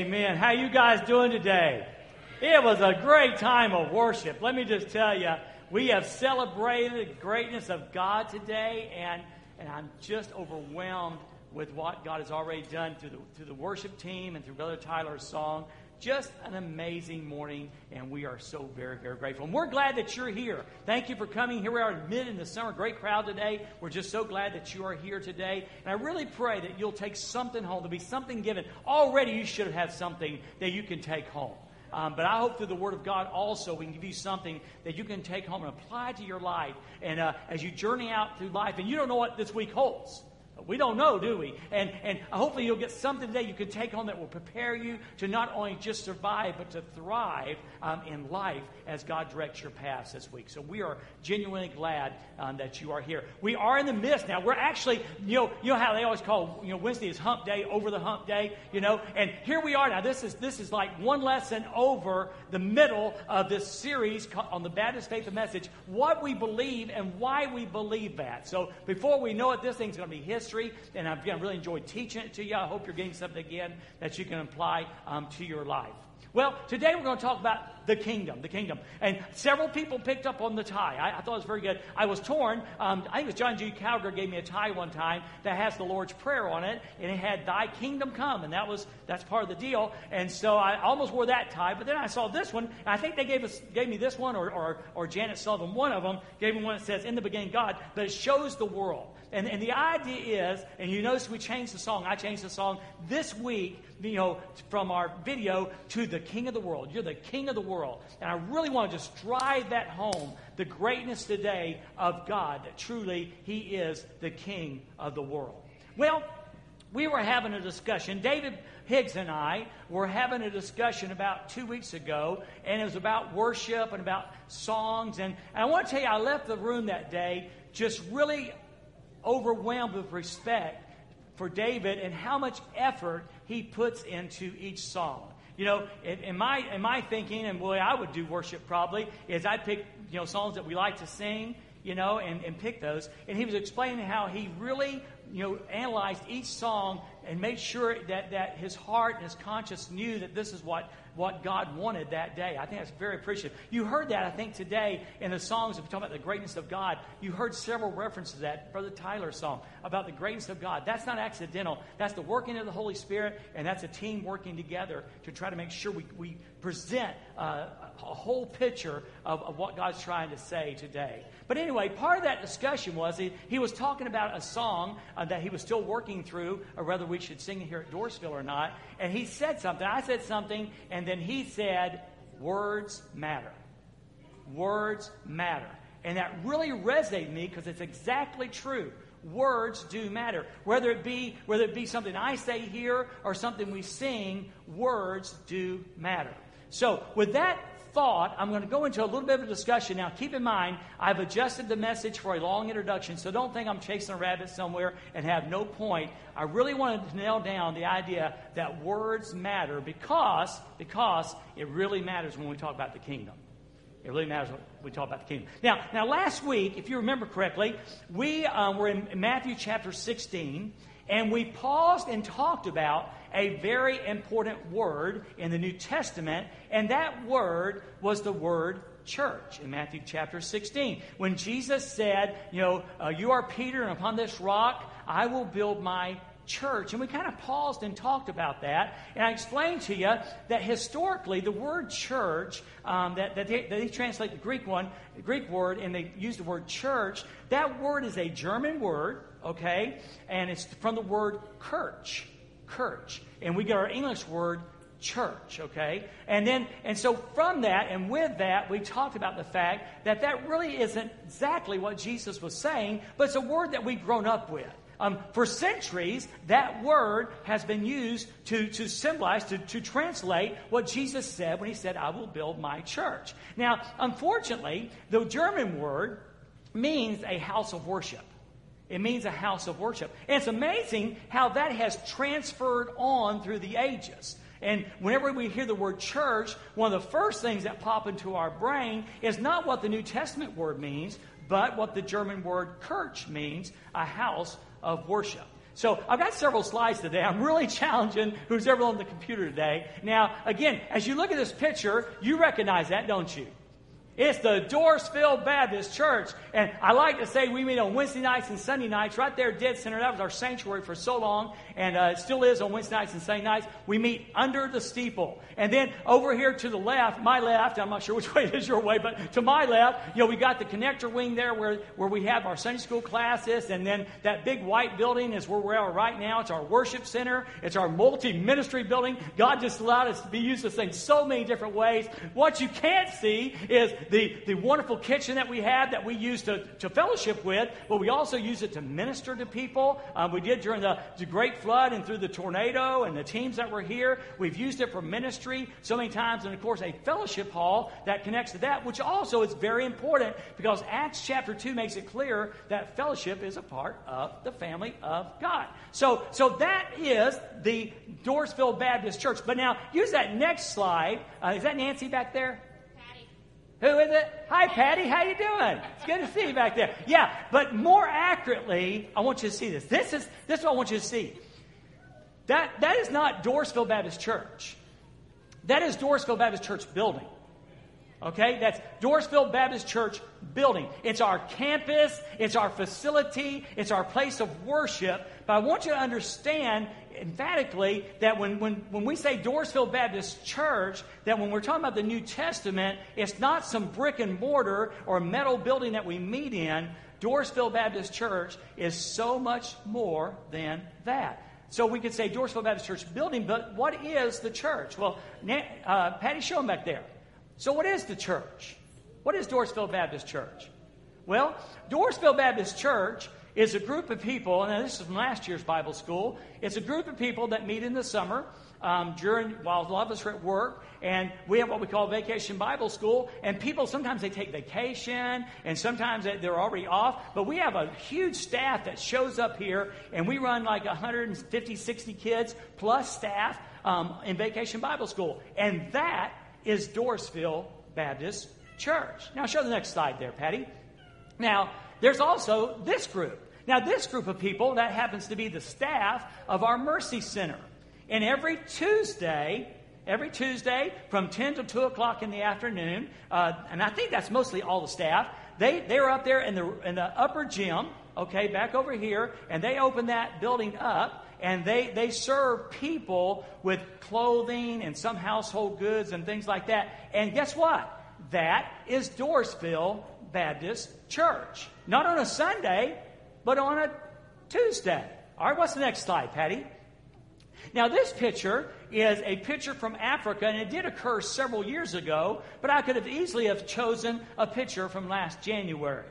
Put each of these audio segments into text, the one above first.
Amen. How you guys doing today? It was a great time of worship. Let me just tell you, we have celebrated the greatness of God today, and, and I'm just overwhelmed with what God has already done through the, through the worship team and through Brother Tyler's song. Just an amazing morning, and we are so very, very grateful. And we're glad that you're here. Thank you for coming. Here we are mid in the summer. Great crowd today. We're just so glad that you are here today. And I really pray that you'll take something home, There'll be something given. Already you should have had something that you can take home. Um, but I hope through the Word of God also we can give you something that you can take home and apply to your life. And uh, as you journey out through life, and you don't know what this week holds. We don't know, do we? And, and hopefully you'll get something today you can take home that will prepare you to not only just survive, but to thrive um, in life as God directs your paths this week. So we are genuinely glad um, that you are here. We are in the midst now. We're actually, you know, you know how they always call, you know, Wednesday is hump day, over the hump day, you know, and here we are now. This is, this is like one lesson over the middle of this series on the Baptist Faith and Message, what we believe and why we believe that. So before we know it, this thing's going to be history history, and I've really enjoyed teaching it to you. I hope you're getting something again that you can apply um, to your life. Well, today we're going to talk about the kingdom, the kingdom. And several people picked up on the tie. I, I thought it was very good. I was torn. Um, I think it was John G. Calger gave me a tie one time that has the Lord's Prayer on it, and it had "Thy kingdom come," and that was that's part of the deal. And so I almost wore that tie, but then I saw this one. I think they gave us gave me this one, or or, or Janet Sullivan, one of them gave me one that says "In the beginning, God," but it shows the world. And, and the idea is, and you notice we changed the song. I changed the song this week, you know, from our video to the King of the world. You're the King of the world. And I really want to just drive that home the greatness today of God, that truly He is the King of the world. Well, we were having a discussion. David Higgs and I were having a discussion about two weeks ago, and it was about worship and about songs. And, and I want to tell you, I left the room that day just really overwhelmed with respect for David and how much effort he puts into each song. You know, in, my in my thinking and the way I would do worship probably is I'd pick you know songs that we like to sing, you know, and, and pick those. And he was explaining how he really you know analyzed each song and made sure that that his heart and his conscience knew that this is what what God wanted that day. I think that's very appreciative. You heard that, I think, today in the songs of talking about the greatness of God. You heard several references to that. Brother Tyler's song about the greatness of God. That's not accidental. That's the working of the Holy Spirit, and that's a team working together to try to make sure we, we present uh, a whole picture of, of what God's trying to say today. But anyway, part of that discussion was he, he was talking about a song uh, that he was still working through, or whether we should sing it here at Dorrisville or not. And he said something. I said something, and then he said, Words matter. Words matter. And that really resonated with me because it's exactly true words do matter whether it be whether it be something i say here or something we sing words do matter so with that thought, I'm going to go into a little bit of a discussion. Now, keep in mind, I've adjusted the message for a long introduction, so don't think I'm chasing a rabbit somewhere and have no point. I really wanted to nail down the idea that words matter because, because it really matters when we talk about the kingdom. It really matters when we talk about the kingdom. Now, now last week, if you remember correctly, we um, were in Matthew chapter 16, and we paused and talked about a very important word in the New Testament, and that word was the word church in Matthew chapter 16. When Jesus said, You know, uh, you are Peter, and upon this rock I will build my church. And we kind of paused and talked about that. And I explained to you that historically, the word church, um, that, that, they, that they translate the Greek one, the Greek word, and they use the word church, that word is a German word, okay? And it's from the word kirch church. And we get our English word church, okay? And then, and so from that and with that, we talked about the fact that that really isn't exactly what Jesus was saying, but it's a word that we've grown up with. Um, for centuries, that word has been used to, to symbolize, to, to translate what Jesus said when he said, I will build my church. Now, unfortunately, the German word means a house of worship. It means a house of worship. And it's amazing how that has transferred on through the ages. And whenever we hear the word church, one of the first things that pop into our brain is not what the New Testament word means, but what the German word Kirch means, a house of worship. So I've got several slides today. I'm really challenging who's ever on the computer today. Now, again, as you look at this picture, you recognize that, don't you? It's the Dorrisville Baptist Church. And I like to say we meet on Wednesday nights and Sunday nights right there, dead center. That was our sanctuary for so long, and uh, it still is on Wednesday nights and Sunday nights. We meet under the steeple. And then over here to the left, my left, I'm not sure which way is your way, but to my left, you know, we got the connector wing there where, where we have our Sunday school classes. And then that big white building is where we are right now. It's our worship center, it's our multi ministry building. God just allowed us to be used this thing so many different ways. What you can't see is the, the wonderful kitchen that we have that we use to, to fellowship with, but we also use it to minister to people. Um, we did during the, the Great Flood and through the tornado and the teams that were here. We've used it for ministry so many times, and of course, a fellowship hall that connects to that, which also is very important because Acts chapter 2 makes it clear that fellowship is a part of the family of God. So, so that is the Dorrisville Baptist Church. But now, use that next slide. Uh, is that Nancy back there? Patty. Who is it? Hi, Patty. How you doing? It's good to see you back there. Yeah, but more accurately, I want you to see this. This is this is what I want you to see. That that is not Dorrisville Baptist Church. That is Dorrisville Baptist Church building. Okay, that's Dorrisville Baptist Church building. It's our campus, it's our facility, it's our place of worship. But I want you to understand emphatically that when, when, when we say Dorrisville Baptist Church, that when we're talking about the New Testament, it's not some brick and mortar or metal building that we meet in. Dorrisville Baptist Church is so much more than that. So we could say Dorrisville Baptist Church building, but what is the church? Well, uh, Patty, show them back there. So, what is the church? What is Dorrisville Baptist Church? Well, Dorrisville Baptist Church is a group of people, and this is from last year's Bible school. It's a group of people that meet in the summer um, during while a lot of us are at work, and we have what we call vacation Bible school. And people sometimes they take vacation, and sometimes they're already off. But we have a huge staff that shows up here, and we run like 150, 60 kids plus staff um, in vacation Bible school, and that is Dorrisville Baptist Church. Now, show the next slide there, Patty. Now, there's also this group. Now, this group of people, that happens to be the staff of our Mercy Center. And every Tuesday, every Tuesday from 10 to 2 o'clock in the afternoon, uh, and I think that's mostly all the staff, they, they're up there in the, in the upper gym, okay, back over here, and they open that building up and they, they serve people with clothing and some household goods and things like that. And guess what? That is Dorrisville Baptist Church. Not on a Sunday, but on a Tuesday. All right, what's the next slide, Patty? Now, this picture is a picture from Africa, and it did occur several years ago, but I could have easily have chosen a picture from last January.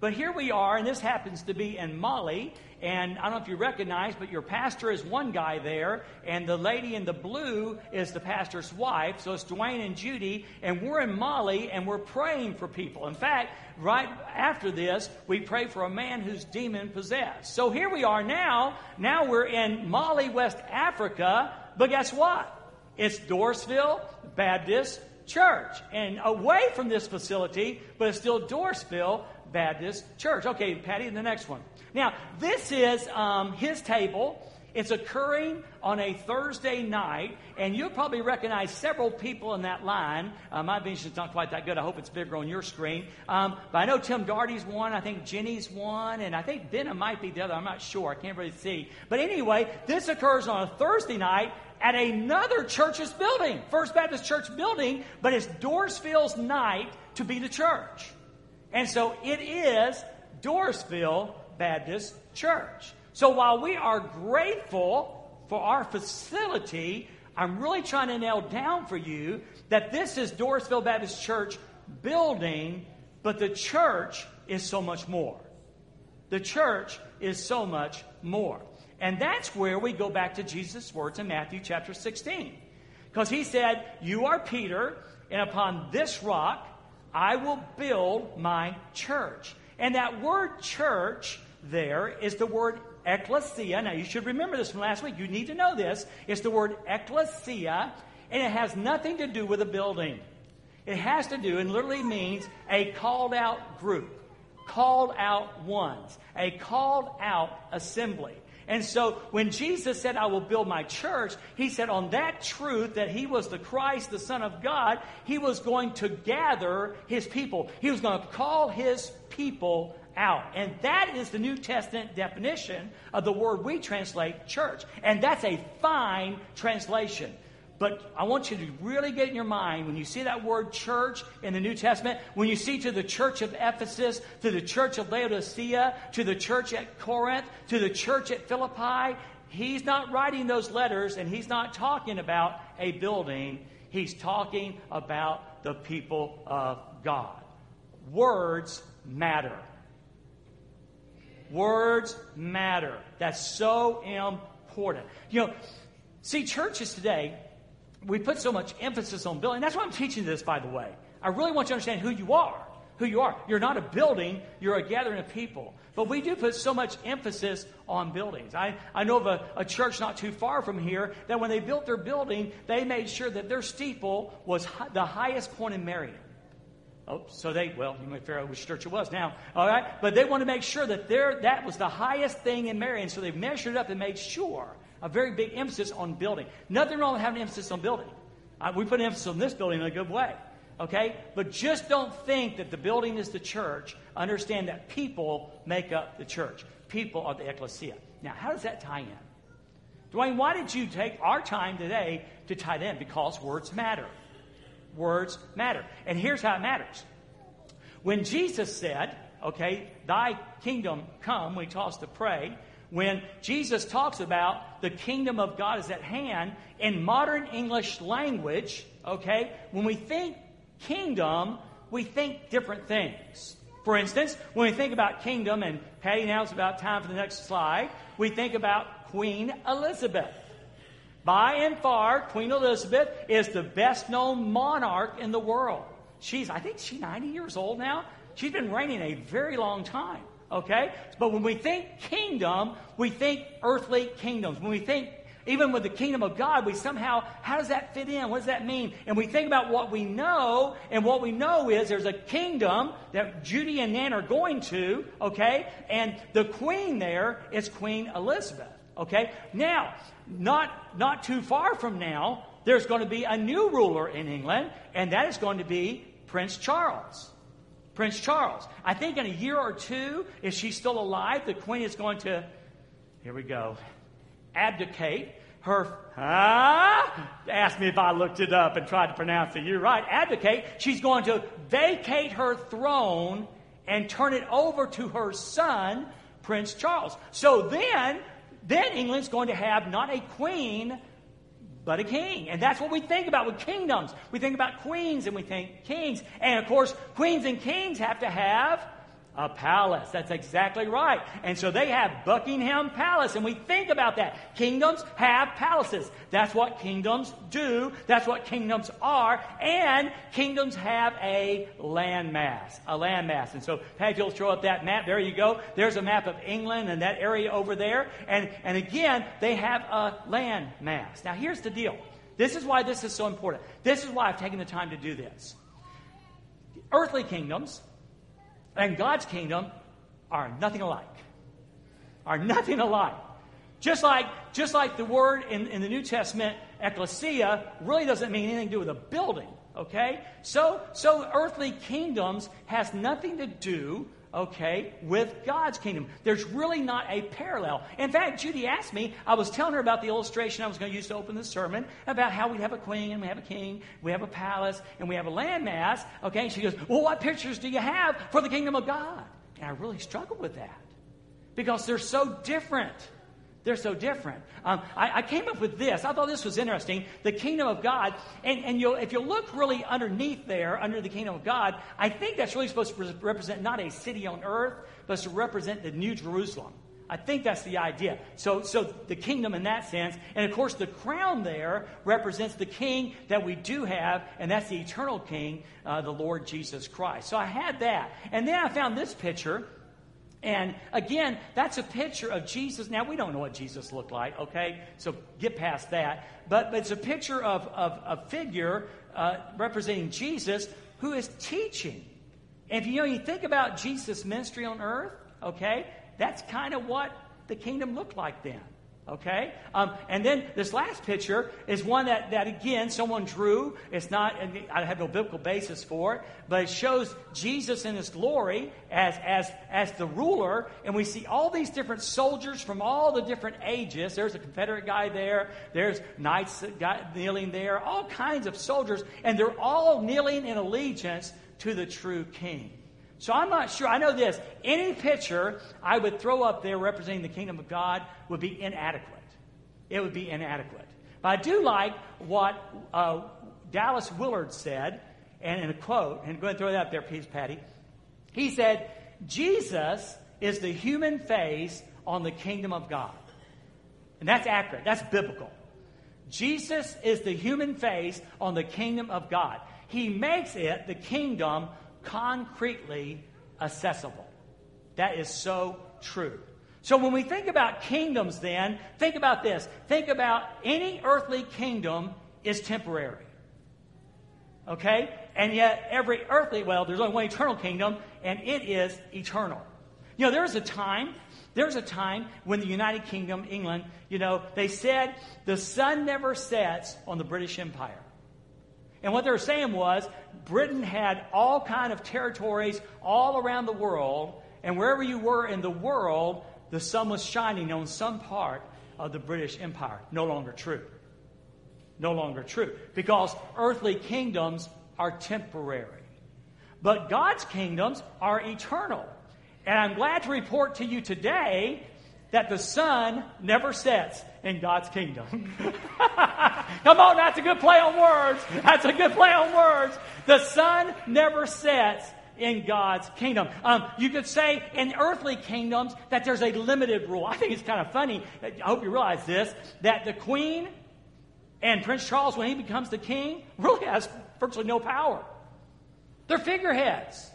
But here we are, and this happens to be in Mali. And I don't know if you recognize, but your pastor is one guy there, and the lady in the blue is the pastor's wife. So it's Dwayne and Judy, and we're in Mali, and we're praying for people. In fact, right after this, we pray for a man who's demon possessed. So here we are now. Now we're in Mali, West Africa, but guess what? It's Dorrisville Baptist Church. And away from this facility, but it's still Dorrisville Baptist Church. Okay, Patty, the next one. Now, this is um, his table. It's occurring on a Thursday night, and you'll probably recognize several people in that line. Uh, my vision's not quite that good. I hope it's bigger on your screen. Um, but I know Tim Darty's one. I think Jenny's one, and I think Benham might be the other. I'm not sure. I can't really see. But anyway, this occurs on a Thursday night at another church's building, First Baptist Church building, but it's Dorrisville's night to be the church. And so it is Dorrisville Baptist Church. So while we are grateful for our facility, I'm really trying to nail down for you that this is Dorrisville Baptist Church building, but the church is so much more. The church is so much more. And that's where we go back to Jesus' words in Matthew chapter 16. Because he said, You are Peter, and upon this rock I will build my church. And that word church there is the word ecclesia. Now, you should remember this from last week. You need to know this. It's the word ecclesia, and it has nothing to do with a building. It has to do, and literally means a called out group, called out ones, a called out assembly. And so when Jesus said, I will build my church, he said on that truth that he was the Christ, the Son of God, he was going to gather his people. He was going to call his people out. And that is the New Testament definition of the word we translate church. And that's a fine translation. But I want you to really get in your mind when you see that word church in the New Testament, when you see to the church of Ephesus, to the church of Laodicea, to the church at Corinth, to the church at Philippi, he's not writing those letters and he's not talking about a building. He's talking about the people of God. Words matter. Words matter. That's so important. You know, see, churches today, we put so much emphasis on building. That's why I'm teaching this, by the way. I really want you to understand who you are. Who you are. You're not a building, you're a gathering of people. But we do put so much emphasis on buildings. I, I know of a, a church not too far from here that when they built their building, they made sure that their steeple was the highest point in Marion. Oh, so they, well, you may figure out which church it was now. All right? But they want to make sure that there, that was the highest thing in Marion. So they measured it up and made sure a very big emphasis on building. Nothing wrong with having emphasis on building. Uh, we put emphasis on this building in a good way. Okay? But just don't think that the building is the church. Understand that people make up the church. People are the ecclesia. Now, how does that tie in? Dwayne, why did you take our time today to tie it in? Because words matter. Words matter. And here's how it matters. When Jesus said, okay, thy kingdom come, he taught us to pray, when Jesus talks about the kingdom of God is at hand, in modern English language, okay, when we think kingdom, we think different things. For instance, when we think about kingdom, and Patty, now it's about time for the next slide, we think about Queen Elizabeth. By and far, Queen Elizabeth is the best known monarch in the world. She's, I think she's 90 years old now. She's been reigning a very long time. Okay? But when we think kingdom, we think earthly kingdoms. When we think even with the kingdom of God, we somehow, how does that fit in? What does that mean? And we think about what we know, and what we know is there's a kingdom that Judy and Nan are going to, okay? And the queen there is Queen Elizabeth, okay? Now, not, not too far from now, there's going to be a new ruler in England, and that is going to be Prince Charles. Prince Charles. I think in a year or two, if she's still alive, the queen is going to, here we go, abdicate her, ah, ask me if I looked it up and tried to pronounce it. You're right, abdicate. She's going to vacate her throne and turn it over to her son, Prince Charles. So then, then England's going to have not a queen, but a king. And that's what we think about with kingdoms. We think about queens and we think kings. And of course, queens and kings have to have a palace. That's exactly right. And so they have Buckingham Palace. And we think about that. Kingdoms have palaces. That's what kingdoms do. That's what kingdoms are. And kingdoms have a landmass. A landmass. And so, Pat, you'll throw up that map. There you go. There's a map of England and that area over there. And, and again, they have a landmass. Now, here's the deal. This is why this is so important. This is why I've taken the time to do this. Earthly kingdoms and God's kingdom are nothing alike. Are nothing alike. Just like, just like the word in, in the New Testament, ecclesia, really doesn't mean anything to do with a building. Okay? So, so earthly kingdoms has nothing to do okay, with God's kingdom. There's really not a parallel. In fact, Judy asked me, I was telling her about the illustration I was going to use to open the sermon about how we have a queen and we have a king, we have a palace, and we have a landmass. Okay, and she goes, Well, what pictures do you have for the kingdom of God? And I really struggled with that because they're so different. They're so different. Um, I, I, came up with this. I thought this was interesting. The kingdom of God, and, and you'll, if you look really underneath there, under the kingdom of God, I think that's really supposed to represent not a city on earth, but to represent the New Jerusalem. I think that's the idea. So, so the kingdom in that sense, and of course the crown there represents the king that we do have, and that's the eternal king, uh, the Lord Jesus Christ. So I had that, and then I found this picture and again, that's a picture of Jesus. Now, we don't know what Jesus looked like, okay? So get past that. But, but it's a picture of, of a figure uh, representing Jesus who is teaching. And if you know, you think about Jesus' ministry on earth, okay? That's kind of what the kingdom looked like then. Okay? Um, and then this last picture is one that, that, again, someone drew. It's not, I have no biblical basis for it, but it shows Jesus in his glory as, as, as the ruler. And we see all these different soldiers from all the different ages. There's a Confederate guy there, there's knights kneeling there, all kinds of soldiers. And they're all kneeling in allegiance to the true king. So I'm not sure. I know this. Any picture I would throw up there representing the kingdom of God would be inadequate. It would be inadequate. But I do like what uh, Dallas Willard said, and in a quote, and go ahead and throw that up there, please, Patty. He said, Jesus is the human face on the kingdom of God. And that's accurate. That's biblical. Jesus is the human face on the kingdom of God. He makes it the kingdom concretely accessible. That is so true. So when we think about kingdoms, then, think about this. Think about any earthly kingdom is temporary. Okay? And yet, every earthly, well, there's only one eternal kingdom, and it is eternal. You know, there was a time, there was a time when the United Kingdom, England, you know, they said the sun never sets on the British Empire. And what they were saying was Britain had all kind of territories all around the world, and wherever you were in the world, the sun was shining on some part of the British Empire. No longer true. No longer true. Because earthly kingdoms are temporary. But God's kingdoms are eternal. And I'm glad to report to you today that the sun never sets in God's kingdom. Come on, that's a good play on words. That's a good play on words. The sun never sets in God's kingdom. Um, you could say in earthly kingdoms that there's a limited rule. I think it's kind of funny. I hope you realize this that the queen and Prince Charles, when he becomes the king, really has virtually no power. They're figureheads.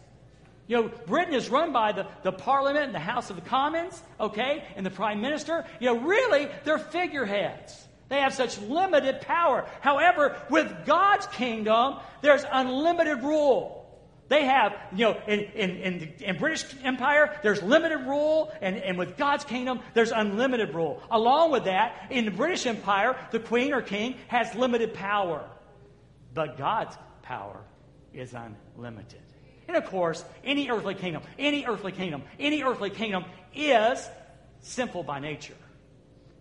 You know, Britain is run by the, the Parliament and the House of the Commons, okay, and the Prime Minister. You know, really, they're figureheads. They have such limited power. However, with God's kingdom, there's unlimited rule. They have, you know, in, in, in, in British Empire, there's limited rule, and, and with God's kingdom, there's unlimited rule. Along with that, in the British Empire, the queen or king has limited power. But God's power is unlimited. And of course, any earthly kingdom, any earthly kingdom, any earthly kingdom is sinful by nature.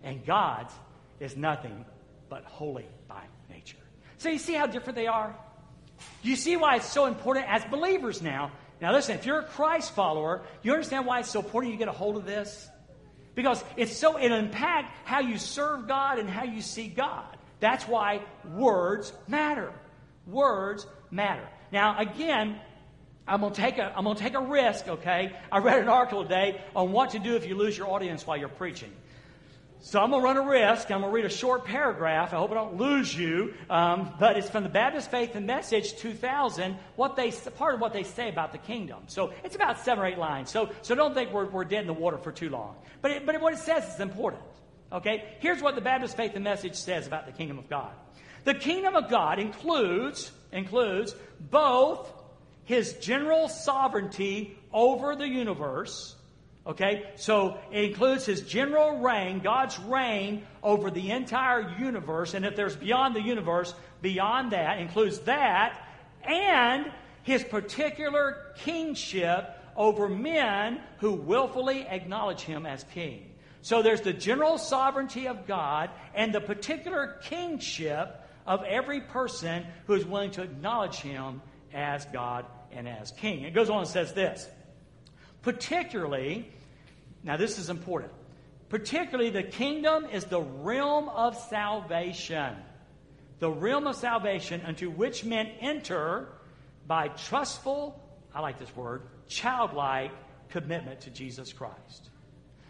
And God's is nothing but holy by nature. So you see how different they are? You see why it's so important as believers now. Now listen, if you're a Christ follower, you understand why it's so important you get a hold of this? Because it's so it impacts how you serve God and how you see God. That's why words matter. Words matter. Now again, I'm going to take a, I'm going to take a risk, okay? I read an article today on what to do if you lose your audience while you're preaching. So I'm going to run a risk. I'm going to read a short paragraph. I hope I don't lose you. Um, but it's from the Baptist Faith and Message 2000, what they, part of what they say about the kingdom. So it's about seven or eight lines. So, so don't think we're, we're dead in the water for too long. But, it, but what it says is important. Okay? Here's what the Baptist Faith and Message says about the kingdom of God. The kingdom of God includes, includes both his general sovereignty over the universe. Okay, so it includes his general reign, God's reign over the entire universe. And if there's beyond the universe, beyond that, includes that, and his particular kingship over men who willfully acknowledge him as king. So there's the general sovereignty of God and the particular kingship of every person who is willing to acknowledge him as God and as king. It goes on and says this. Particularly, now this is important. Particularly, the kingdom is the realm of salvation. The realm of salvation unto which men enter by trustful, I like this word, childlike commitment to Jesus Christ.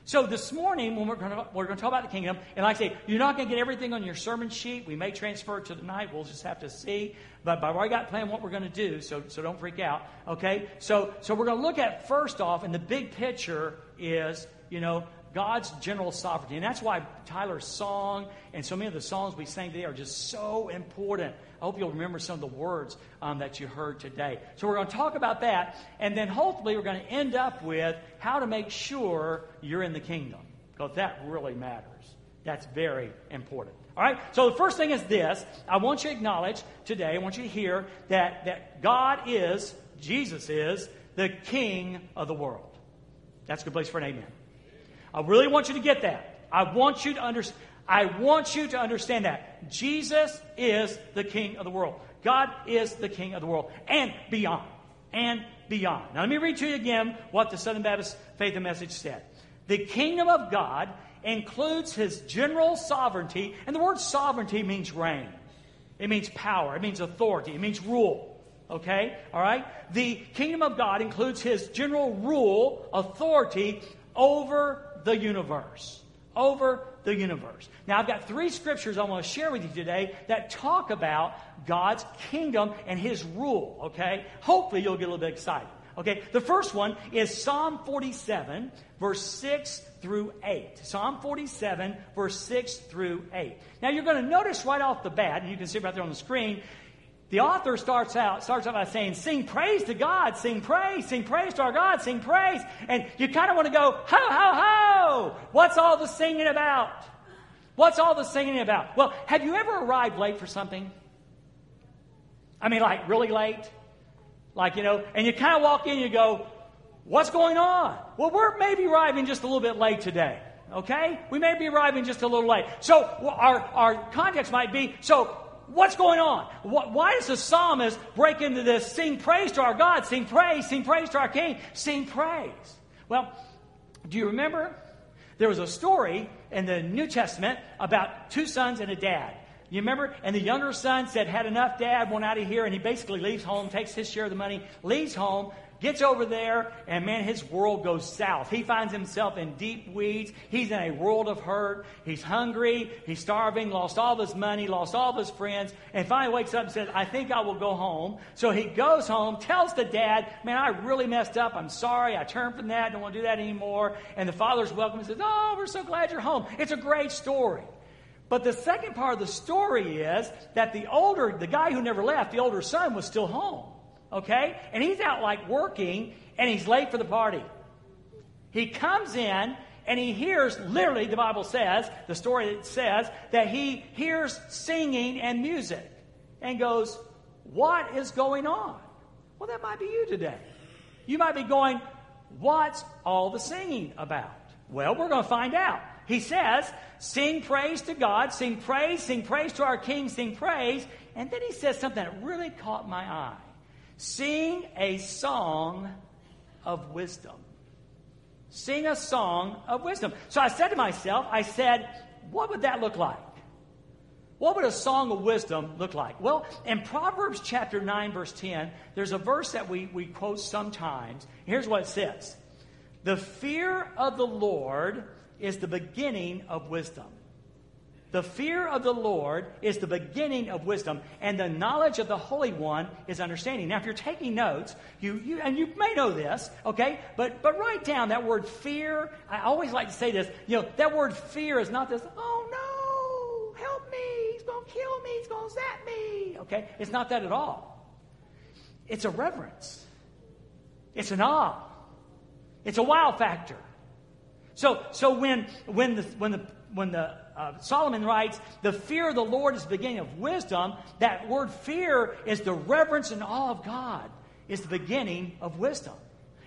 So this morning, when we're going, to, we're going to talk about the kingdom, and like I say, you're not going to get everything on your sermon sheet. We may transfer it to tonight. We'll just have to see. But, but I've already got planned what we're going to do, so, so don't freak out. Okay? So, so we're going to look at first off, and the big picture is, you know, God's general sovereignty. And that's why Tyler's song and so many of the songs we sang today are just so important. I hope you'll remember some of the words um, that you heard today. So we're going to talk about that, and then hopefully we're going to end up with how to make sure you're in the kingdom. because that really matters. That's very important. All right? So the first thing is this I want you to acknowledge today, I want you to hear that, that God is, Jesus is, the King of the world. That's a good place for an amen. I really want you to get that. I want you to understand. I want you to understand that Jesus is the King of the world. God is the King of the world and beyond. And beyond. Now, let me read to you again what the Southern Baptist Faith and Message said. The kingdom of God includes his general sovereignty, and the word sovereignty means reign, it means power, it means authority, it means rule. Okay? All right? The kingdom of God includes his general rule, authority over the universe. Over the universe. Now, I've got three scriptures I want to share with you today that talk about God's kingdom and his rule. Okay? Hopefully, you'll get a little bit excited. Okay? The first one is Psalm 47, verse 6 through 8. Psalm 47, verse 6 through 8. Now, you're going to notice right off the bat, and you can see right there on the screen, the author starts out starts out by saying, "Sing praise to God, sing praise, sing praise to our God, sing praise." And you kind of want to go, "Ho ho ho! What's all the singing about? What's all the singing about?" Well, have you ever arrived late for something? I mean, like really late, like you know, and you kind of walk in, you go, "What's going on?" Well, we're maybe arriving just a little bit late today. Okay, we may be arriving just a little late. So our our context might be so What's going on? Why does the psalmist break into this? Sing praise to our God, sing praise, sing praise to our King, sing praise. Well, do you remember? There was a story in the New Testament about two sons and a dad. You remember? And the younger son said, Had enough, dad, want out of here. And he basically leaves home, takes his share of the money, leaves home, Gets over there, and man, his world goes south. He finds himself in deep weeds. He's in a world of hurt. He's hungry. He's starving, lost all of his money, lost all of his friends, and finally wakes up and says, I think I will go home. So he goes home, tells the dad, Man, I really messed up. I'm sorry. I turned from that. Don't want to do that anymore. And the father's welcome and says, Oh, we're so glad you're home. It's a great story. But the second part of the story is that the older, the guy who never left, the older son, was still home okay? And he's out like working and he's late for the party. He comes in and he hears, literally, the Bible says, the story says, that he hears singing and music and goes, What is going on? Well, that might be you today. You might be going, What's all the singing about? Well, we're going to find out. He says, Sing praise to God, sing praise, sing praise to our King, sing praise. And then he says something that really caught my eye. Sing a song of wisdom. Sing a song of wisdom. So I said to myself, I said, what would that look like? What would a song of wisdom look like? Well, in Proverbs chapter 9, verse 10, there's a verse that we, we quote sometimes. Here's what it says The fear of the Lord is the beginning of wisdom. The fear of the Lord is the beginning of wisdom, and the knowledge of the Holy One is understanding. Now, if you're taking notes, you, you and you may know this, okay, but but write down that word fear. I always like to say this. You know, that word fear is not this. Oh no, help me! He's to kill me. He's to zap me. Okay, it's not that at all. It's a reverence. It's an awe. It's a wow factor. So so when when the when the when the uh, Solomon writes, the fear of the Lord is the beginning of wisdom. That word fear is the reverence and awe of God, is the beginning of wisdom.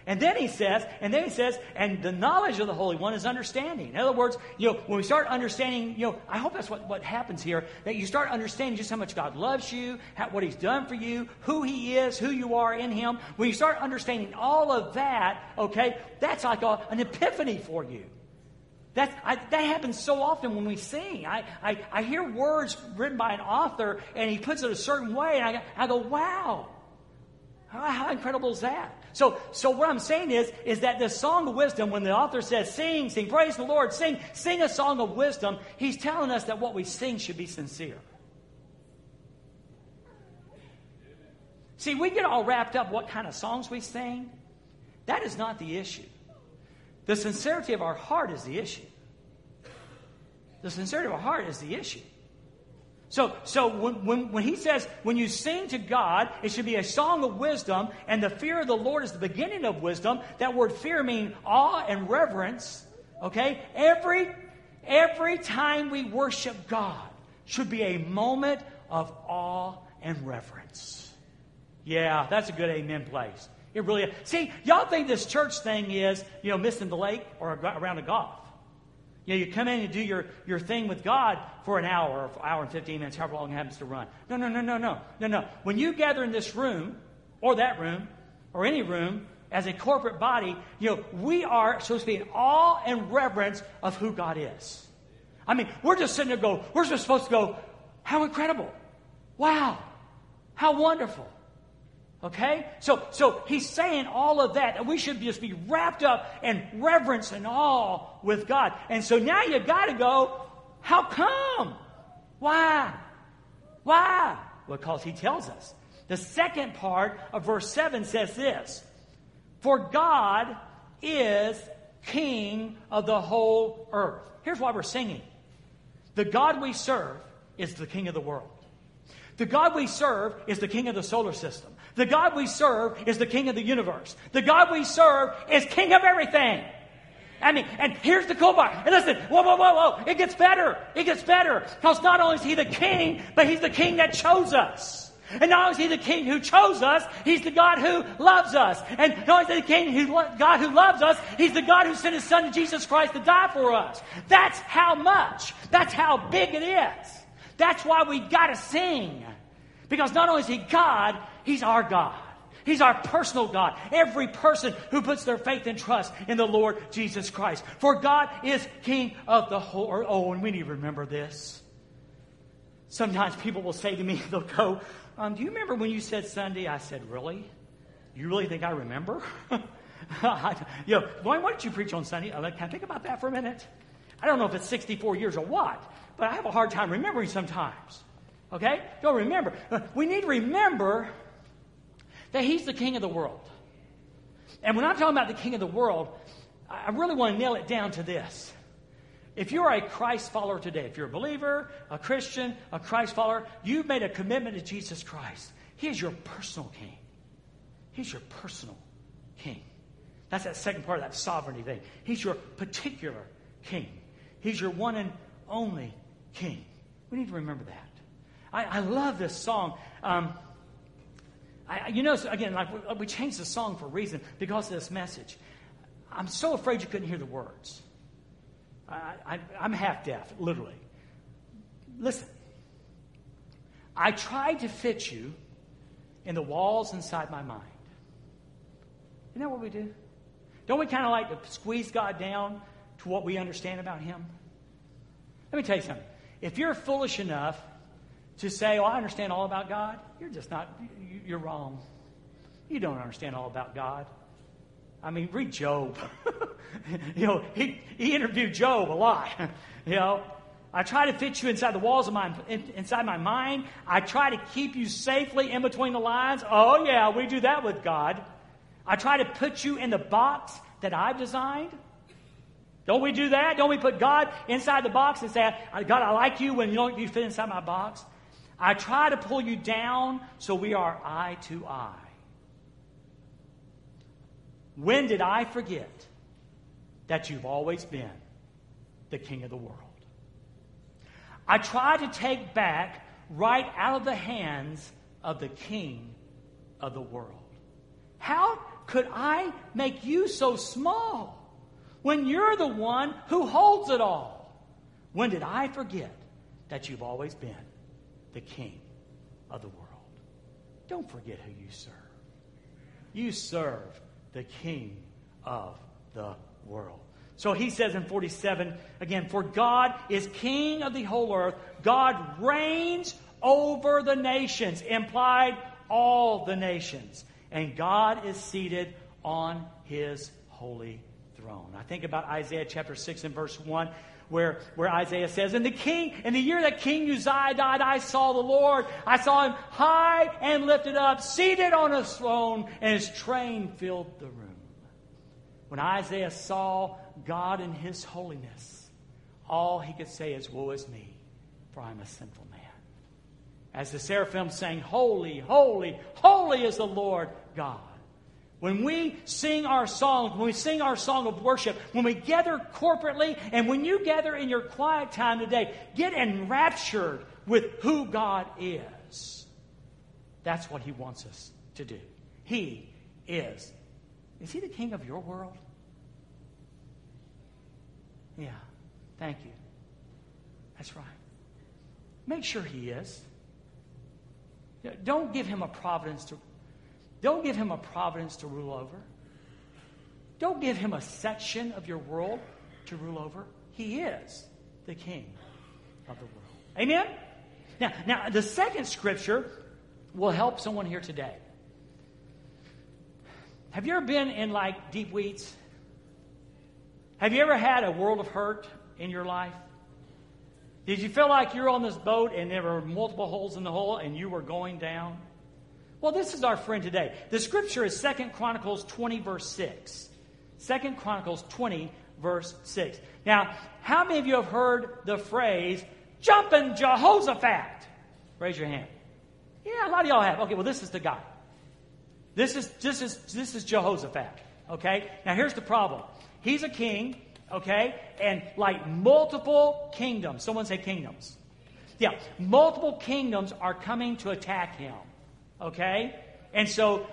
And then he says, and then he says, and the knowledge of the Holy One is understanding. In other words, you know, when we start understanding, you know, I hope that's what, what happens here, that you start understanding just how much God loves you, how, what he's done for you, who he is, who you are in him. When you start understanding all of that, okay, that's like a, an epiphany for you. That, I, that happens so often when we sing. I, I, I hear words written by an author and he puts it a certain way, and I, I go, wow, how, incredible is that? So, so what I'm saying is, is that the song of wisdom, when the author says, sing, sing, praise the Lord, sing, sing a song of wisdom, he's telling us that what we sing should be sincere. See, we get all wrapped up what kind of songs we sing. That is not the issue. The sincerity of our heart is the issue. The sincerity of our heart is the issue. So, so when, when, when, he says, when you sing to God, it should be a song of wisdom, and the fear of the Lord is the beginning of wisdom. That word fear means awe and reverence. Okay? Every, every time we worship God should be a moment of awe and reverence. Yeah, that's a good amen place. It really is. See, y'all think this church thing is, you know, missing the lake or around a golf. You know, you come in and do your, your thing with God for an hour or hour and 15 minutes, however long it happens to run. No, no, no, no, no, no, no. When you gather in this room, or that room, or any room, as a corporate body, you know, we are supposed to be in awe and reverence of who God is. I mean, we're just sitting there go, we're just supposed to go, how incredible. Wow. How wonderful. Okay? So, so he's saying all of that, that we should just be wrapped up in reverence and awe with God. And so now you got to go, how come? Why? Why? Because he tells us. The second part of verse 7 says this For God is king of the whole earth. Here's why we're singing the God we serve is the king of the world. The God we serve is the king of the solar system. The God we serve is the king of the universe. The God we serve is king of everything. I mean, and here's the cool part. And listen, whoa, whoa, whoa, whoa. It gets better. It gets better. Because not only is he the king, but he's the king that chose us. And not only is he the king who chose us, he's the God who loves us. And not only is he the king who God who loves us, he's the God who sent his son Jesus Christ to die for us. That's how much. That's how big it is. That's why we gotta sing. Because not only is he God, he's our God. He's our personal God. Every person who puts their faith and trust in the Lord Jesus Christ. For God is King of the whole. earth. Oh, and we need to remember this. Sometimes people will say to me, they'll go, um, Do you remember when you said Sunday? I said, Really? You really think I remember? you know, why don't you preach on Sunday? I Can I think about that for a minute? I don't know if it's 64 years or what, but I have a hard time remembering sometimes. Okay? Don't remember. We need to remember that He's the King of the world. And when I'm talking about the King of the world, I really want to nail it down to this. If you're a Christ follower today, if you're a believer, a Christian, a Christ follower, you've made a commitment to Jesus Christ. He is your personal king. He's your personal king. That's that second part of that sovereignty thing. He's your particular king. He's your one and only king. We need to remember that. I, I love this song. Um, I, you know, again, like we, uh, we changed the song for a reason because of this message. I'm so afraid you couldn't hear the words. I, am half deaf, literally. Listen, I tried to fit you in the walls inside my mind. Isn't that what we do? Don't we kind of like to squeeze God down to what we understand about Him? Let me tell you something. If you're foolish enough to say, "Oh, I understand all about God," you're just not. You're wrong. You don't understand all about God. I mean, read Job. you know, he, he interviewed Job a lot. you know, I try to fit you inside the walls of my inside my mind. I try to keep you safely in between the lines. Oh yeah, we do that with God. I try to put you in the box that I've designed. Don't we do that? Don't we put God inside the box and say, God, I like you when you don't you fit inside my box? I try to pull you down so we are eye to eye. When did I forget that you've always been the king of the world? I try to take back right out of the hands of the king of the world. How could I make you so small when you're the one who holds it all? When did I forget that you've always been the king of the world? Don't forget who you serve. You serve the King of the world. So he says in 47 again, For God is King of the whole earth. God reigns over the nations, implied all the nations. And God is seated on his holy throne. I think about Isaiah chapter 6 and verse 1 where, where Isaiah says, In the king, in the year that King Uzziah died, I saw the Lord. I saw him high and lifted up, seated on a throne, and his train filled the room. When Isaiah saw God in his holiness, all he could say is, Woe is me, for I'm a sinful man. As the seraphim sang, Holy, holy, holy is the Lord God. When we sing our songs, when we sing our song of worship, when we gather corporately, and when you gather in your quiet time today, get enraptured with who God is. That's what He wants us to do. He is. Is He the King of your world? Yeah. Thank you. That's right. Make sure He is. Don't give Him a providence to don't give him a providence to rule over. Don't give him a section of your world to rule over. He is the king of the world. Amen? Now, now the second scripture will help someone here today. Have you ever been in like deep weeds? Have you ever had a world of hurt in your life? Did you feel like you're on this boat and there were multiple holes in the hole and you were going down? Well, this is our friend today. The scripture is Second Chronicles 20, verse 6. Second Chronicles 20, verse 6. Now, how many of you have heard the phrase, jumping Jehoshaphat? Raise your hand. Yeah, a lot of y'all have. Okay, well, this is the guy. This is, this is, this is Jehoshaphat. Okay? Now, here's the problem. He's a king, okay? And like multiple kingdoms, someone say kingdoms. Yeah, multiple kingdoms are coming to attack him. Okay? And so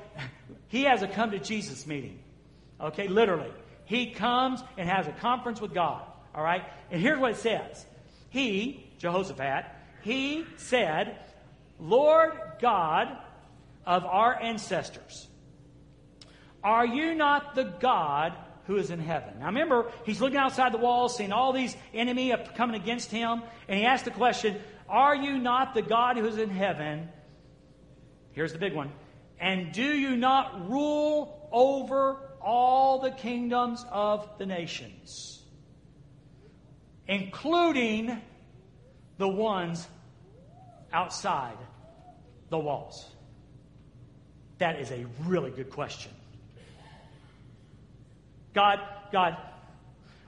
he has a come to Jesus meeting. Okay, literally. He comes and has a conference with God. All right? And here's what it says He, Jehoshaphat, he said, Lord God of our ancestors, are you not the God who is in heaven? Now remember, he's looking outside the walls, seeing all these enemy coming against him, and he asked the question, Are you not the God who is in heaven? Here's the big one. And do you not rule over all the kingdoms of the nations, including the ones outside the walls? That is a really good question. God, God,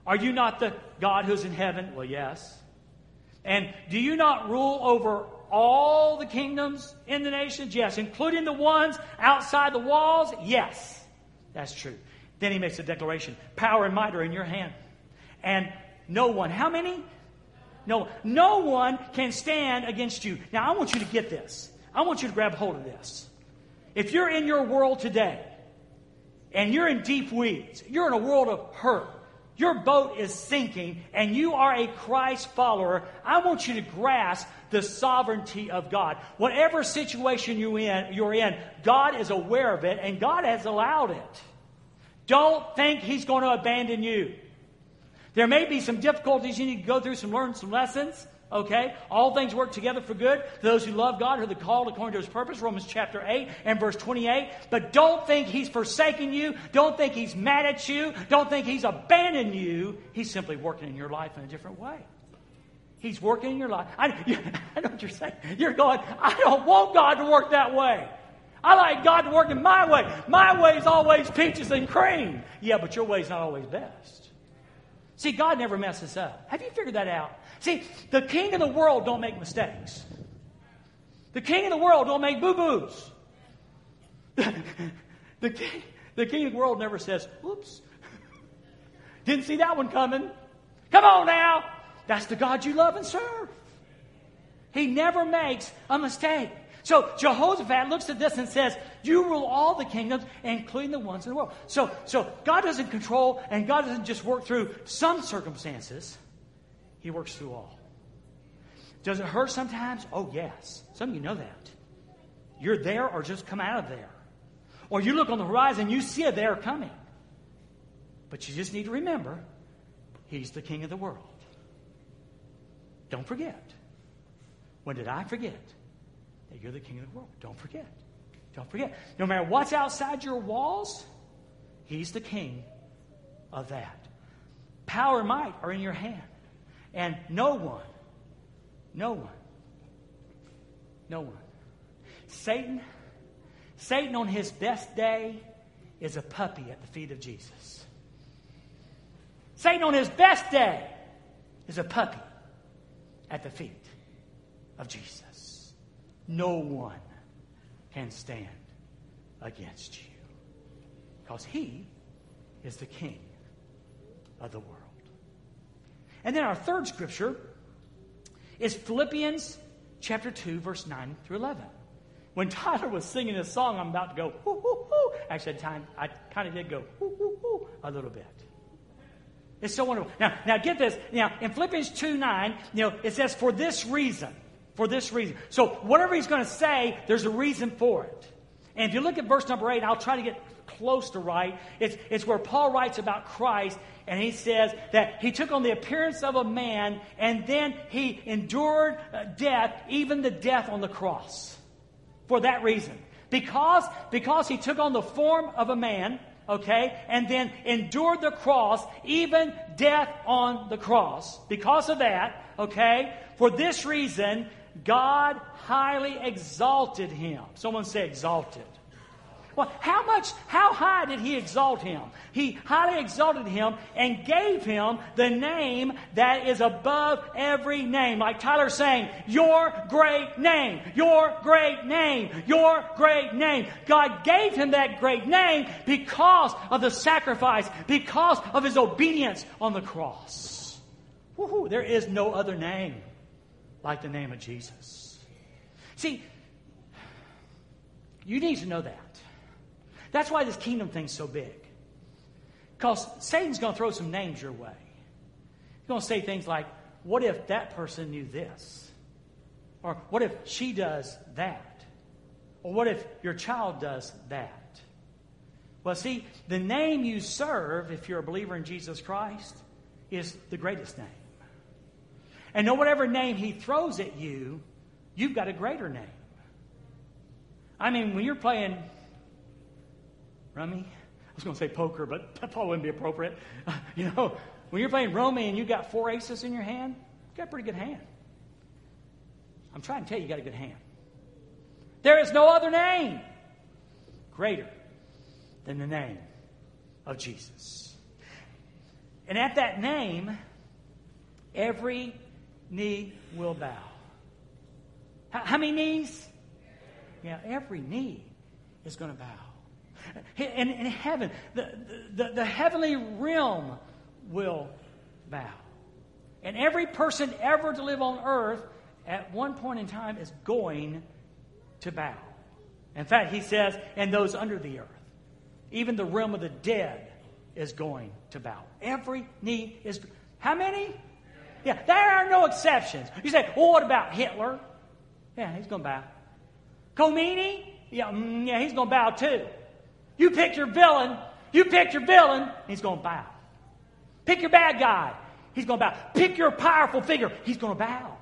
are you not the God who's in heaven? Well, yes. And do you not rule over all the kingdoms in the nations? Yes. Including the ones outside the walls? Yes. That's true. Then he makes a declaration Power and might are in your hand. And no one, how many? No, no one can stand against you. Now, I want you to get this. I want you to grab hold of this. If you're in your world today and you're in deep weeds, you're in a world of hurt, your boat is sinking, and you are a Christ follower, I want you to grasp the sovereignty of God. Whatever situation you in, you're in, God is aware of it, and God has allowed it. Don't think He's going to abandon you. There may be some difficulties you need to go through, some learn some lessons. Okay? All things work together for good those who love God, are the called according to his purpose, Romans chapter 8 and verse 28. But don't think he's forsaken you. Don't think he's mad at you. Don't think he's abandoned you. He's simply working in your life in a different way. He's working in your life. I, I know what you're saying. You're going, I don't want God to work that way. I like God to work in my way. My way is always peaches and cream. Yeah, but your way is not always best. See, God never messes up. Have you figured that out? See, the king of the world don't make mistakes. The king of the world don't make boo-boos. the, king, the king of the world never says, "Oops, didn't see that one coming." Come on now. That's the God you love and serve. He never makes a mistake. So Jehoshaphat looks at this and says, You rule all the kingdoms, including the ones in the world. So, so God doesn't control and God doesn't just work through some circumstances. He works through all. Does it hurt sometimes? Oh, yes. Some of you know that. You're there or just come out of there. Or you look on the horizon, you see a there coming. But you just need to remember, He's the King of the world. Don't forget. When did I forget that you're the King of the world? Don't forget. Don't forget. No matter what's outside your walls, He's the King of that. Power and might are in your hand. And no one, no one, no one. Satan, Satan on his best day is a puppy at the feet of Jesus. Satan on his best day is a puppy at the feet of Jesus. No one can stand against you. because he is the king of the world. And then our third scripture is Philippians chapter 2, verse 9 through 11. When Tyler was singing this song, I'm about to go, whoo, whoo, whoo. Actually, time, I kind of did go, whoo, whoo, whoo, a little bit. It's so wonderful. Now, now get this. Now, in Philippians 2 9, you know, it says, for this reason. For this reason. So, whatever he's going to say, there's a reason for it. And if you look at verse number 8, I'll try to get close to right. It's, it's where Paul writes about Christ, and he says that he took on the appearance of a man, and then he endured uh, death, even the death on the cross. For that reason. Because, because he took on the form of a man, okay, and then endured the cross, even death on the cross. Because of that, okay, for this reason, God highly exalted him. Someone say exalted. Well, how much, how high did he exalt him? He highly exalted him and gave him the name that is above every name. Like Tyler saying, your great name, your great name, your great name. God gave him that great name because of the sacrifice, because of his obedience on the cross. Woo-hoo, there is no other name like the name of Jesus. See, you need to know that. That's why this kingdom thing's so big. Because Satan's going to throw some names your way. He's going to say things like, what if that person knew this? Or what if she does that? Or what if your child does that? Well, see, the name you serve, if you're a believer in Jesus Christ, is the greatest name. And no whatever name he throws at you, you've got a greater name. I mean, when you're playing rummy. I was going to say poker, but that probably wouldn't be appropriate. you know, when you're playing rummy and you got four aces in your hand, you got a pretty good hand. I'm trying to tell you, you got a good hand. There is no other name greater than the name of Jesus. And at that name, every knee will bow. How, how many knees? Yeah, every knee is going to bow. In, in heaven, the, the, the heavenly realm will bow. And every person ever to live on earth at one point in time is going to bow. In fact, he says, and those under the earth, even the realm of the dead is going to bow. Every knee is. How many? Yeah, there are no exceptions. You say, well, what about Hitler? Yeah, he's going to bow. Khomeini? Yeah, mm, yeah, he's going to bow too. You pick your villain. You pick your villain, he's going to bow. Pick your bad guy. He's going to bow. Pick your powerful figure. He's going to bow.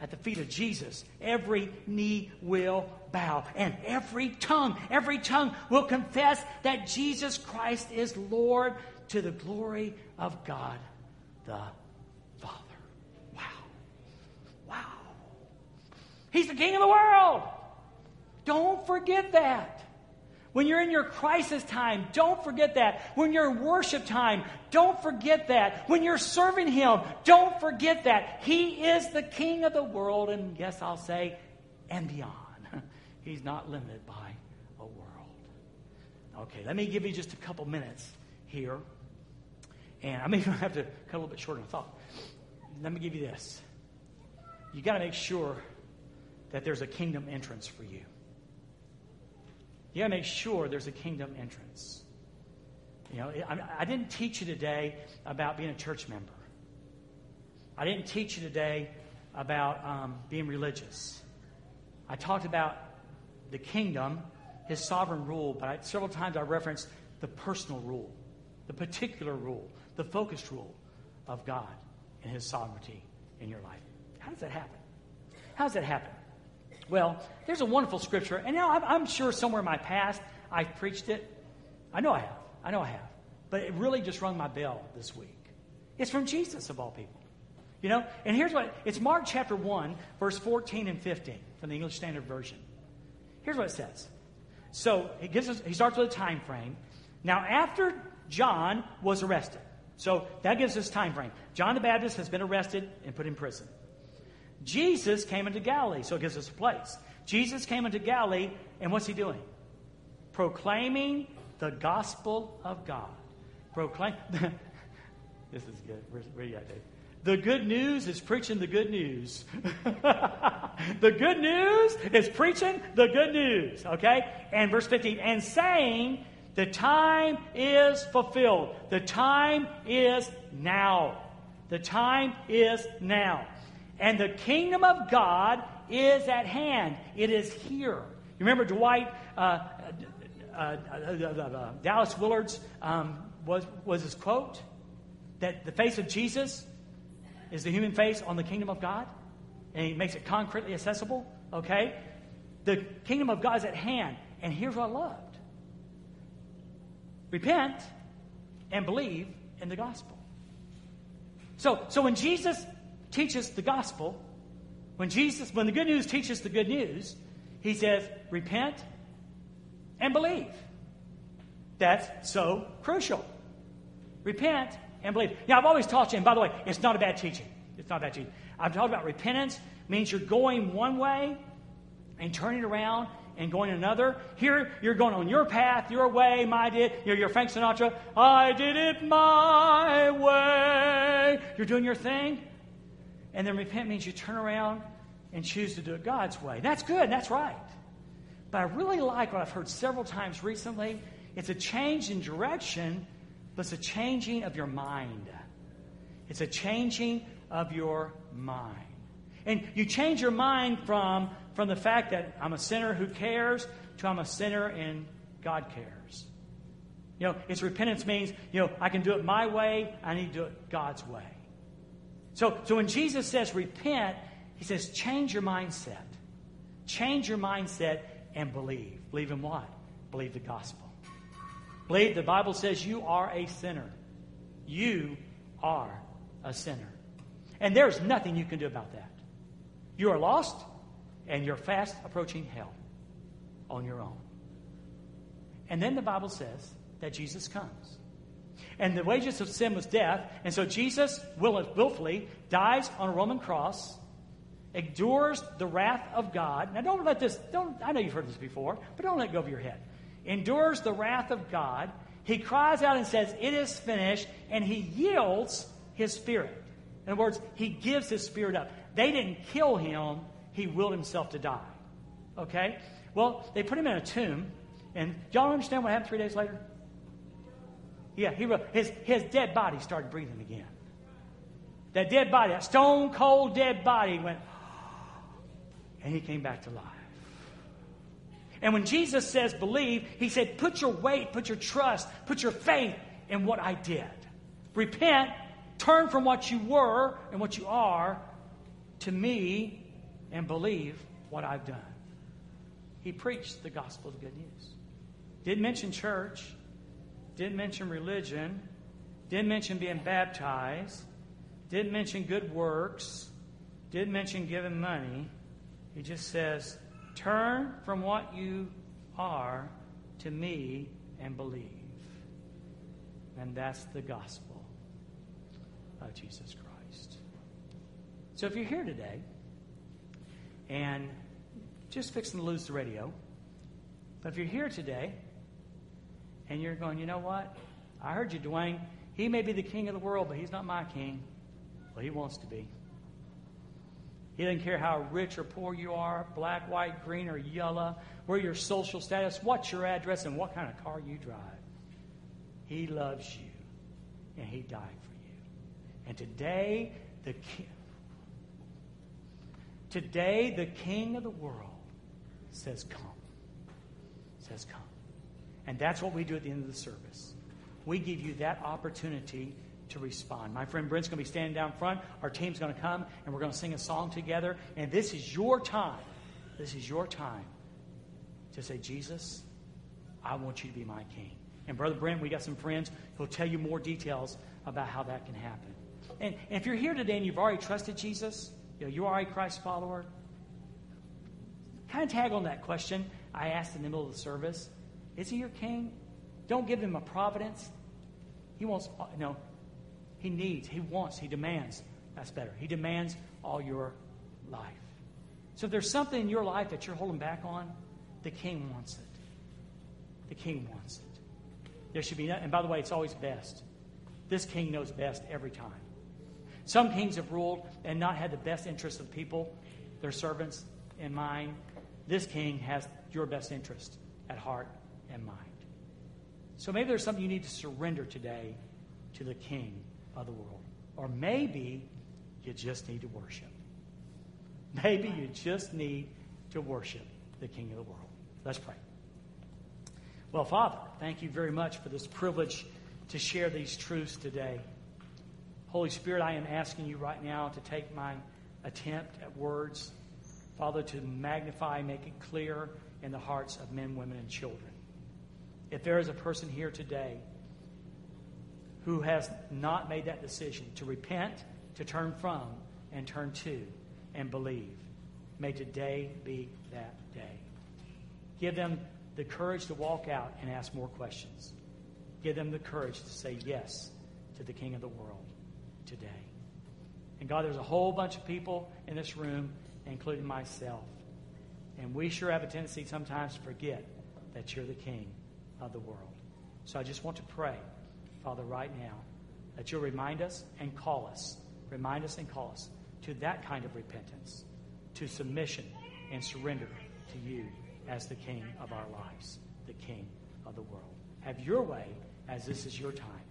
At the feet of Jesus, every knee will bow, and every tongue, every tongue will confess that Jesus Christ is Lord to the glory of God the He's the King of the world. Don't forget that. When you're in your crisis time, don't forget that. When you're in worship time, don't forget that. When you're serving Him, don't forget that. He is the King of the world, and yes, I'll say, and beyond. He's not limited by a world. Okay, let me give you just a couple minutes here. And I may have to cut a little bit shorter than I thought. Let me give you this. You got to make sure that there's a kingdom entrance for you. You got to make sure there's a kingdom entrance. You know, I, I didn't teach you today about being a church member. I didn't teach you today about um, being religious. I talked about the kingdom, his sovereign rule, but I, several times I referenced the personal rule, the particular rule, the focused rule of God and his sovereignty in your life. How does that happen? How does that happen? Well, there's a wonderful scripture, and now I'm, I'm sure somewhere in my past I've preached it. I know I have. I know I have. But it really just rung my bell this week. It's from Jesus, of all people. You know? And here's what it's Mark chapter 1, verse 14 and 15 from the English Standard Version. Here's what it says. So he gives us he starts with a time frame. Now, after John was arrested, so that gives us time frame. John the Baptist has been arrested and put in prison. Jesus came into Galilee, so it gives us a place. Jesus came into Galilee, and what's he doing? Proclaiming the gospel of God. Proclaim. this is good. Where, you at, Dave? The good news is preaching the good news. the good news is preaching the good news. Okay? And verse 15, and saying, the time is fulfilled. The time is now. The time is now. And the kingdom of God is at hand. It is here. You remember Dwight, uh, uh, uh, Dallas Willard's um, was, was his quote? That the face of Jesus is the human face on the kingdom of God, and he makes it concretely accessible. Okay? The kingdom of God is at hand. And here's what I loved repent and believe in the gospel. So, so when Jesus teaches the gospel, when Jesus, when the good news teaches the good news, he says, repent and believe. That's so crucial. Repent and believe. Now, I've always taught you, and by the way, it's not a bad teaching. It's not bad teaching. I've talked about repentance means you're going one way and turning around and going another. Here, you're going on your path, your way, my did. You're, you're Frank Sinatra. I did it my way. You're doing your thing. And then repent means you turn around and choose to do it God's way. That's good. That's right. But I really like what I've heard several times recently. It's a change in direction, but it's a changing of your mind. It's a changing of your mind. And you change your mind from, from the fact that I'm a sinner who cares to I'm a sinner and God cares. You know, its repentance means, you know, I can do it my way, I need to do it God's way. So, so when Jesus says repent, he says change your mindset. Change your mindset and believe. Believe in what? Believe the gospel. Believe the Bible says you are a sinner. You are a sinner. And there's nothing you can do about that. You are lost and you're fast approaching hell on your own. And then the Bible says that Jesus comes. And the wages of sin was death. And so Jesus willfully dies on a Roman cross, endures the wrath of God. Now, don't let this, don't, I know you've heard this before, but don't let it go over your head. Endures the wrath of God. He cries out and says, It is finished. And he yields his spirit. In other words, he gives his spirit up. They didn't kill him, he willed himself to die. Okay? Well, they put him in a tomb. And y'all understand what happened three days later? Yeah, he his, his dead body started breathing again. That dead body, that stone cold dead body went, and he came back to life. And when Jesus says believe, he said, put your weight, put your trust, put your faith in what I did. Repent, turn from what you were and what you are to me, and believe what I've done. He preached the gospel of good news. Didn't mention church, didn't mention religion, didn't mention being baptized, didn't mention good works, didn't mention giving money. He just says, Turn from what you are to me and believe. And that's the gospel of Jesus Christ. So if you're here today and just fixing to lose the radio, but if you're here today and you're going, you know what? I heard you, Dwayne. He may be the king of the world, but he's not my king. Well, he wants to be. He doesn't care how rich or poor you are, black, white, green, or yellow, where your social status, what's your address, and what kind of car you drive. He loves you, and He died for you. And today, the king, today the King of the world says, "Come." Says, "Come." And that's what we do at the end of the service. We give you that opportunity to respond. My friend Brent's going to be standing down front. Our team's going to come, and we're going to sing a song together. And this is your time. This is your time to say, Jesus, I want you to be my king. And Brother Brent, we got some friends who'll tell you more details about how that can happen. And, and if you're here today and you've already trusted Jesus, you know, you are a Christ follower, kind of tag on that question I asked in the middle of the service. Is he your king? Don't give him a providence. He wants, uh, no, he needs, he wants, he demands. That's better. He demands all your life. So if there's something in your life that you're holding back on, the king wants it. The king wants it. There should be, no, and by the way, it's always best. This king knows best every time. Some kings have ruled and not had the best interests of the people, their servants, in mind. This king has your best interest at heart So maybe there's something you need to surrender today to the king of the world. Or maybe you just need to worship. Maybe you just need to worship the king of the world. Let's pray. Well, Father, thank you very much for this privilege to share these truths today. Holy Spirit, I am asking you right now to take my attempt at words, Father, to magnify, make it clear in the hearts of men, women, and children. If there is a person here today who has not made that decision to repent, to turn from, and turn to, and believe, may today be that day. Give them the courage to walk out and ask more questions. Give them the courage to say yes to the King of the world today. And God, there's a whole bunch of people in this room, including myself. And we sure have a tendency sometimes to forget that you're the King of the world. So I just want to pray, Father, right now, that you'll remind us and call us, remind us and call us to that kind of repentance, to submission and surrender to you as the King of our lives, the King of the world. Have your way as this is your time.